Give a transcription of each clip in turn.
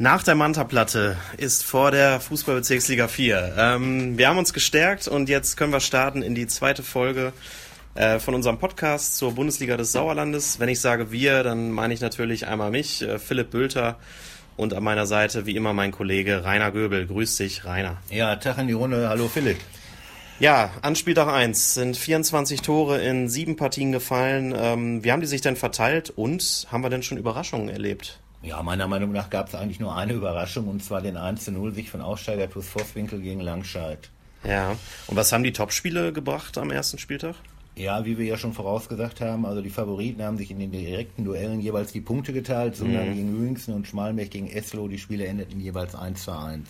Nach der Manta-Platte ist vor der Fußballbezirksliga 4. Ähm, wir haben uns gestärkt und jetzt können wir starten in die zweite Folge äh, von unserem Podcast zur Bundesliga des Sauerlandes. Wenn ich sage wir, dann meine ich natürlich einmal mich, äh, Philipp Bülter und an meiner Seite wie immer mein Kollege Rainer Göbel. Grüß dich, Rainer. Ja, Tag in die Runde. Hallo Philipp. Ja, an Spieltag 1 sind 24 Tore in sieben Partien gefallen. Ähm, wie haben die sich denn verteilt und haben wir denn schon Überraschungen erlebt? Ja, meiner Meinung nach gab es eigentlich nur eine Überraschung und zwar den 1-0-Sieg von Aussteiger TuS Vosswinkel gegen Langscheid. Ja, und was haben die Topspiele gebracht am ersten Spieltag? Ja, wie wir ja schon vorausgesagt haben, also die Favoriten haben sich in den direkten Duellen jeweils die Punkte geteilt, sondern mhm. gegen Hüingsen und Schmalmech gegen Eslo, die Spiele endeten jeweils 1 zu 1.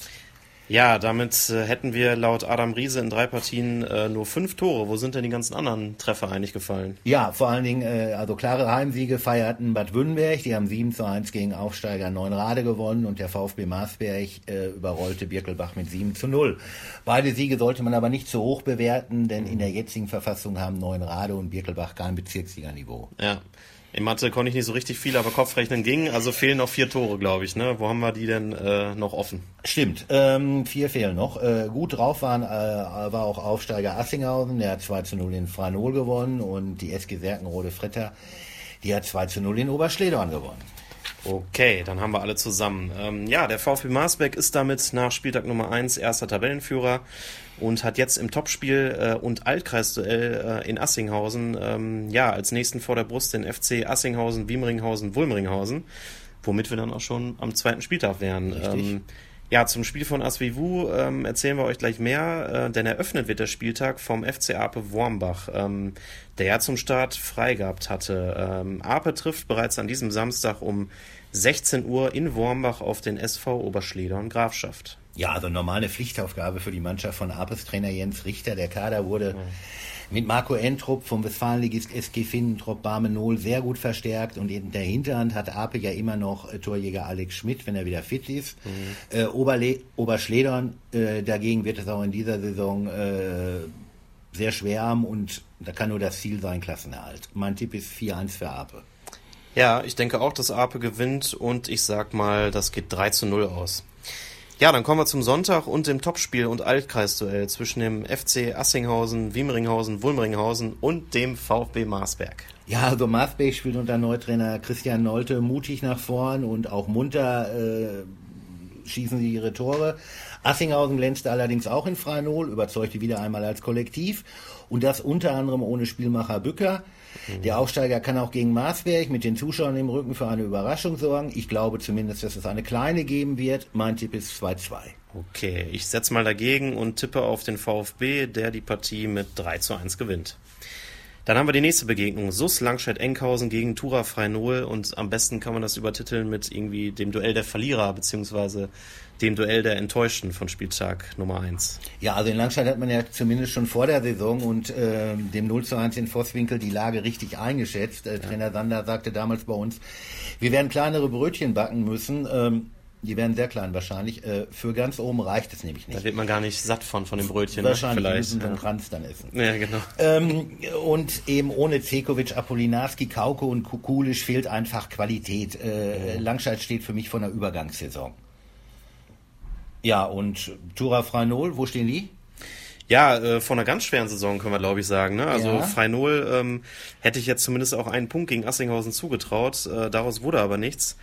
Ja, damit äh, hätten wir laut Adam Riese in drei Partien äh, nur fünf Tore. Wo sind denn die ganzen anderen Treffer eigentlich gefallen? Ja, vor allen Dingen, äh, also klare Heimsiege feierten Bad Wünnberg. Die haben 7 zu 1 gegen Aufsteiger Neunrade gewonnen und der VfB Maasberg äh, überrollte Birkelbach mit 7 zu 0. Beide Siege sollte man aber nicht zu hoch bewerten, denn in der jetzigen Verfassung haben Neunrade und Birkelbach kein Bezirksliganiveau. Ja. In Mathe konnte ich nicht so richtig viel, aber Kopfrechnen ging. Also fehlen noch vier Tore, glaube ich. Ne? Wo haben wir die denn äh, noch offen? Stimmt, ähm, vier fehlen noch. Äh, gut drauf waren, äh, war auch Aufsteiger Assinghausen. Der hat 2 zu 0 in Franol gewonnen. Und die SG Serkenrode Fretter, die hat 2 zu 0 in Oberschledorn gewonnen. Okay, dann haben wir alle zusammen. Ähm, ja, der VfB Marsbeck ist damit nach Spieltag Nummer 1 erster Tabellenführer und hat jetzt im Topspiel äh, und Altkreisduell äh, in Assinghausen ähm, ja als nächsten vor der Brust den FC Assinghausen, Wiemringhausen, Wulmringhausen, womit wir dann auch schon am zweiten Spieltag wären. Ähm, ja, zum Spiel von Asvivu ähm, erzählen wir euch gleich mehr, äh, denn eröffnet wird der Spieltag vom FC Ape Wormbach, ähm, der ja zum Start frei gehabt hatte. Ähm, Ape trifft bereits an diesem Samstag um 16 Uhr in Wormbach auf den SV Oberschledern Grafschaft. Ja, also normale Pflichtaufgabe für die Mannschaft von Apes Trainer Jens Richter. Der Kader wurde mhm. mit Marco Entrup vom Westfalenligist SG Finnentrop Barmenol sehr gut verstärkt und in der Hinterhand hat Ape ja immer noch äh, Torjäger Alex Schmidt, wenn er wieder fit ist. Mhm. Äh, Oberle Oberschledern äh, dagegen wird es auch in dieser Saison äh, sehr schwer haben und da kann nur das Ziel sein, Klassenerhalt. Mein Tipp ist 4-1 für Ape. Ja, ich denke auch, dass Ape gewinnt und ich sag mal, das geht 3 zu 0 aus. Ja, dann kommen wir zum Sonntag und dem Topspiel und Altkreisduell zwischen dem FC Assinghausen, Wiemringhausen, Wulmringhausen und dem VfB Marsberg. Ja, also Marsberg spielt unter Neutrainer Christian Nolte mutig nach vorn und auch munter äh, schießen sie ihre Tore. Assinghausen glänzte allerdings auch in Freinol, überzeugte wieder einmal als Kollektiv und das unter anderem ohne Spielmacher Bücker. Mhm. Der Aufsteiger kann auch gegen Marsberg mit den Zuschauern im Rücken für eine Überraschung sorgen. Ich glaube zumindest, dass es eine kleine geben wird. Mein Tipp ist 2-2. Okay, ich setze mal dagegen und tippe auf den VfB, der die Partie mit 3 zu 1 gewinnt. Dann haben wir die nächste Begegnung. Sus Langscheid-Enkhausen gegen Tura Freinol und am besten kann man das übertiteln mit irgendwie dem Duell der Verlierer beziehungsweise dem Duell der Enttäuschten von Spieltag Nummer 1. Ja, also in Langstein hat man ja zumindest schon vor der Saison und äh, dem 0 zu 1 in Vosswinkel die Lage richtig eingeschätzt. Äh, ja. Trainer Sander sagte damals bei uns, wir werden kleinere Brötchen backen müssen. Ähm, die werden sehr klein wahrscheinlich. Äh, für ganz oben reicht es nämlich nicht. Da wird man gar nicht satt von, von dem Brötchen. Ne? Wahrscheinlich ne? müssen ja. Kranz dann essen. Ja, genau. Ähm, und eben ohne Zekovic, Apolinarski, Kauke und Kukulisch fehlt einfach Qualität. Äh, mhm. Langscheid steht für mich vor einer Übergangssaison. Ja, und Tura Freinol, wo stehen die? Ja, äh, vor einer ganz schweren Saison können wir, glaube ich, sagen. Ne? Also ja. Freinol ähm, hätte ich jetzt zumindest auch einen Punkt gegen Assinghausen zugetraut. Äh, daraus wurde aber nichts.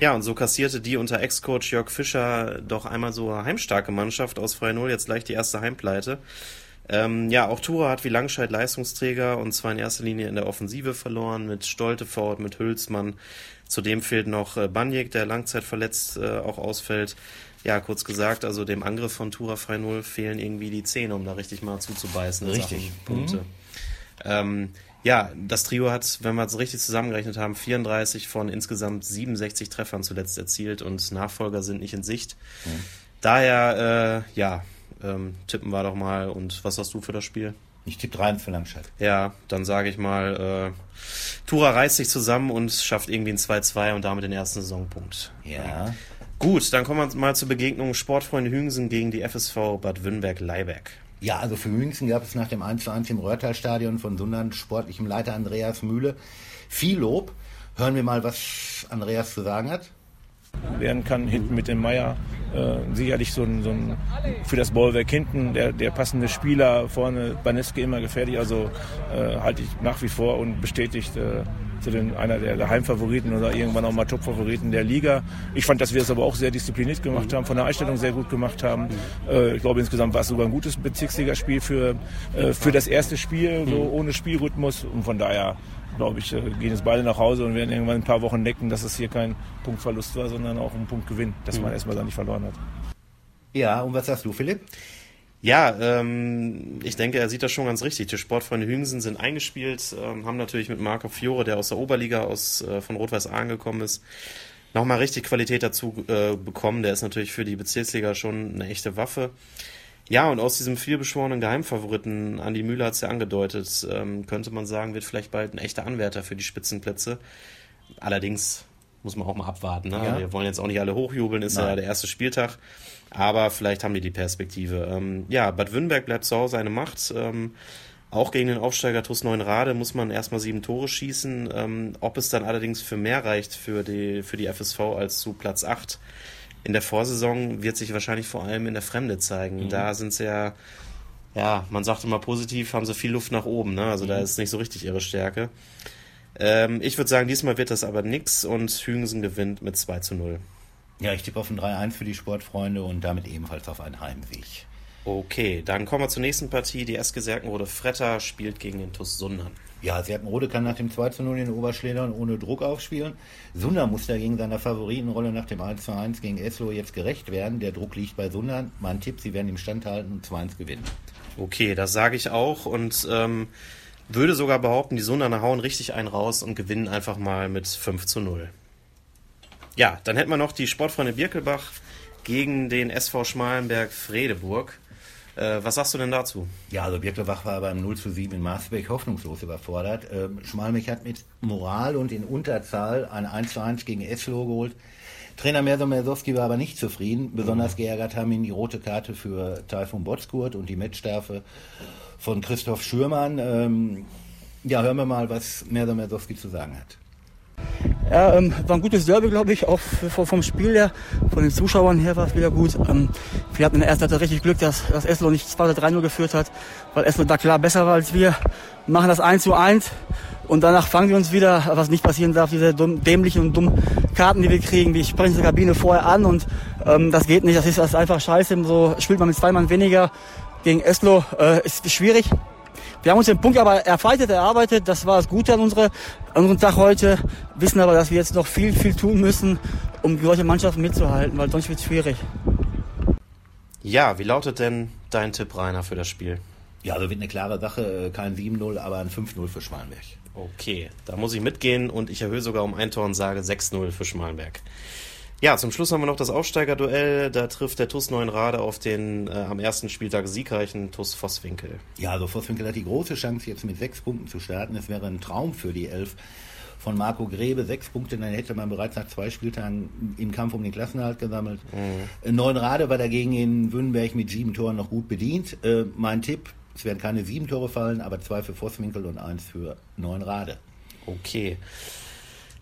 Ja, und so kassierte die unter Ex-Coach Jörg Fischer doch einmal so eine heimstarke Mannschaft aus Freinol jetzt gleich die erste Heimpleite. Ähm, ja, auch Tura hat wie Langscheid Leistungsträger und zwar in erster Linie in der Offensive verloren mit Stoltefort, mit Hülsmann. Zudem fehlt noch äh, Banjek, der langzeitverletzt äh, auch ausfällt ja, kurz gesagt, also dem Angriff von Tura Frei Null fehlen irgendwie die Zähne, um da richtig mal zuzubeißen. Richtig. Punkte. Mhm. Ähm, ja, das Trio hat, wenn wir es richtig zusammengerechnet haben, 34 von insgesamt 67 Treffern zuletzt erzielt und Nachfolger sind nicht in Sicht. Mhm. Daher, äh, ja, ähm, tippen wir doch mal. Und was hast du für das Spiel? Ich tippe 3 für Langscheid. Ja, dann sage ich mal, äh, Tura reißt sich zusammen und schafft irgendwie ein 2-2 und damit den ersten Saisonpunkt. Ja. Gut, dann kommen wir mal zur Begegnung Sportfreunde Hüngsen gegen die FSV Bad Wünnberg-Leiberg. Ja, also für Hüngsen gab es nach dem 1 zu 1 im Röhrtalstadion von Sundern sportlichem Leiter Andreas Mühle viel Lob. Hören wir mal, was Andreas zu sagen hat. werden kann, hinten mit dem Meier. Äh, sicherlich so ein, so ein für das Bollwerk hinten der, der passende Spieler, vorne Baneske immer gefährlich, also äh, halte ich nach wie vor und bestätigt äh, zu den, einer der Geheimfavoriten oder irgendwann auch mal Topfavoriten der Liga. Ich fand, dass wir es aber auch sehr diszipliniert gemacht haben, von der Einstellung sehr gut gemacht haben. Äh, ich glaube, insgesamt war es sogar ein gutes Bezirksligaspiel für, äh, für das erste Spiel, so ohne Spielrhythmus. Und von daher glaube ich, äh, gehen jetzt beide nach Hause und werden irgendwann ein paar Wochen decken, dass es hier kein Punktverlust war, sondern auch ein Punktgewinn, dass man erstmal da nicht verloren hat. Ja, und was sagst du, Philipp? Ja, ähm, ich denke, er sieht das schon ganz richtig. Die Sportfreunde Hüngsen sind eingespielt, ähm, haben natürlich mit Marco Fiore, der aus der Oberliga aus, äh, von Rot-Weiß angekommen ist, nochmal richtig Qualität dazu äh, bekommen. Der ist natürlich für die Bezirksliga schon eine echte Waffe. Ja, und aus diesem vielbeschworenen Geheimfavoriten, Andi Müller hat es ja angedeutet, ähm, könnte man sagen, wird vielleicht bald ein echter Anwärter für die Spitzenplätze. Allerdings muss man auch mal abwarten. Ne? Ja. Wir wollen jetzt auch nicht alle hochjubeln, ist Nein. ja der erste Spieltag. Aber vielleicht haben die die Perspektive. Ähm, ja, Bad Wünnberg bleibt zu Hause eine Macht. Ähm, auch gegen den Aufsteiger TuS Rade muss man erstmal sieben Tore schießen. Ähm, ob es dann allerdings für mehr reicht für die, für die FSV als zu Platz 8 in der Vorsaison, wird sich wahrscheinlich vor allem in der Fremde zeigen. Mhm. Da sind sie ja, ja, man sagt immer positiv, haben sie viel Luft nach oben. Ne? Also mhm. da ist nicht so richtig ihre Stärke. Ähm, ich würde sagen, diesmal wird das aber nix und Hügensen gewinnt mit 2 zu 0. Ja, ich tippe auf ein 3-1 für die Sportfreunde und damit ebenfalls auf einen Heimweg. Okay, dann kommen wir zur nächsten Partie. Die SG Serkenrode Fretter spielt gegen den TuS Sundern. Ja, Serkenrode kann nach dem 2 zu 0 in den Oberschledern ohne Druck aufspielen. Sundern muss dagegen seiner Favoritenrolle nach dem 1 zu 1 gegen Eslo jetzt gerecht werden. Der Druck liegt bei Sundern. Mein Tipp, sie werden im Stand halten und 2-1 gewinnen. Okay, das sage ich auch und ähm, würde sogar behaupten, die Sundaner hauen richtig einen raus und gewinnen einfach mal mit 5 zu 0. Ja, dann hätten wir noch die Sportfreunde Birkelbach gegen den SV Schmalenberg-Fredeburg. Äh, was sagst du denn dazu? Ja, also Birkelbach war beim 0 zu 7 in Marsbeck hoffnungslos überfordert. Ähm, Schmalenberg hat mit Moral und in Unterzahl ein 1 zu 1 gegen Eslo geholt. Trainer Merso Mersowski war aber nicht zufrieden. Besonders geärgert haben ihn die rote Karte für Taifun Botskurt und die Matchstrafe von Christoph Schürmann. Ähm, ja, hören wir mal, was Merso Mersowski zu sagen hat. Ja, ähm, war ein gutes Derby, glaube ich, auch vom Spiel her, von den Zuschauern her war es wieder gut. Ähm, wir hatten in der ersten Halbzeit richtig Glück, dass, dass Eslo nicht 2 oder 3-0 geführt hat, weil Eslo da klar besser war als wir. Machen das 1 zu 1 und danach fangen wir uns wieder, was nicht passieren darf, diese dumm, dämlichen und dummen Karten, die wir kriegen. Wir sprechen die Kabine vorher an und ähm, das geht nicht, das ist, das ist einfach scheiße. So spielt man mit zwei Mann weniger gegen Eslo, äh, ist schwierig. Wir haben uns den Punkt aber erfeitet, erarbeitet. Das war das Gute an, unsere, an unserem Tag heute. Wissen aber, dass wir jetzt noch viel, viel tun müssen, um solche Mannschaften mitzuhalten, weil sonst wird es schwierig. Ja, wie lautet denn dein Tipp, Rainer, für das Spiel? Ja, also wird eine klare Sache. Kein 7-0, aber ein 5-0 für Schmalenberg. Okay, da muss ich mitgehen und ich erhöhe sogar um ein Tor und sage 6-0 für Schmalenberg. Ja, zum Schluss haben wir noch das Aufsteigerduell. Da trifft der TUS Neuenrade auf den äh, am ersten Spieltag siegreichen TUS Vosswinkel. Ja, also Vosswinkel hat die große Chance, jetzt mit sechs Punkten zu starten. Es wäre ein Traum für die Elf von Marco Grebe. Sechs Punkte, dann hätte man bereits nach zwei Spieltagen im Kampf um den Klassenerhalt gesammelt. Mhm. Neuenrade war dagegen in Wünnenberg mit sieben Toren noch gut bedient. Äh, mein Tipp, es werden keine sieben Tore fallen, aber zwei für Vosswinkel und eins für Neuenrade. Okay.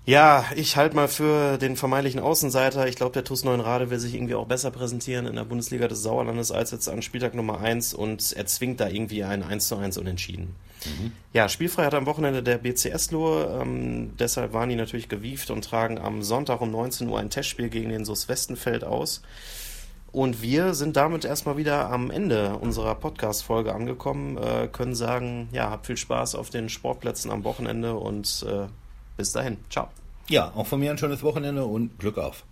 Ja, ich halte mal für den vermeintlichen Außenseiter. Ich glaube, der TuS Neuenrade will sich irgendwie auch besser präsentieren in der Bundesliga des Sauerlandes als jetzt an Spieltag Nummer 1 und er zwingt da irgendwie ein 1 zu 1 Unentschieden. Mhm. Ja, spielfrei hat am Wochenende der BCS Lohe, ähm, deshalb waren die natürlich gewieft und tragen am Sonntag um 19 Uhr ein Testspiel gegen den SUS Westenfeld aus. Und wir sind damit erstmal wieder am Ende unserer Podcast-Folge angekommen, äh, können sagen, ja, habt viel Spaß auf den Sportplätzen am Wochenende und äh, bis dahin. Ciao. Ja, auch von mir ein schönes Wochenende und Glück auf.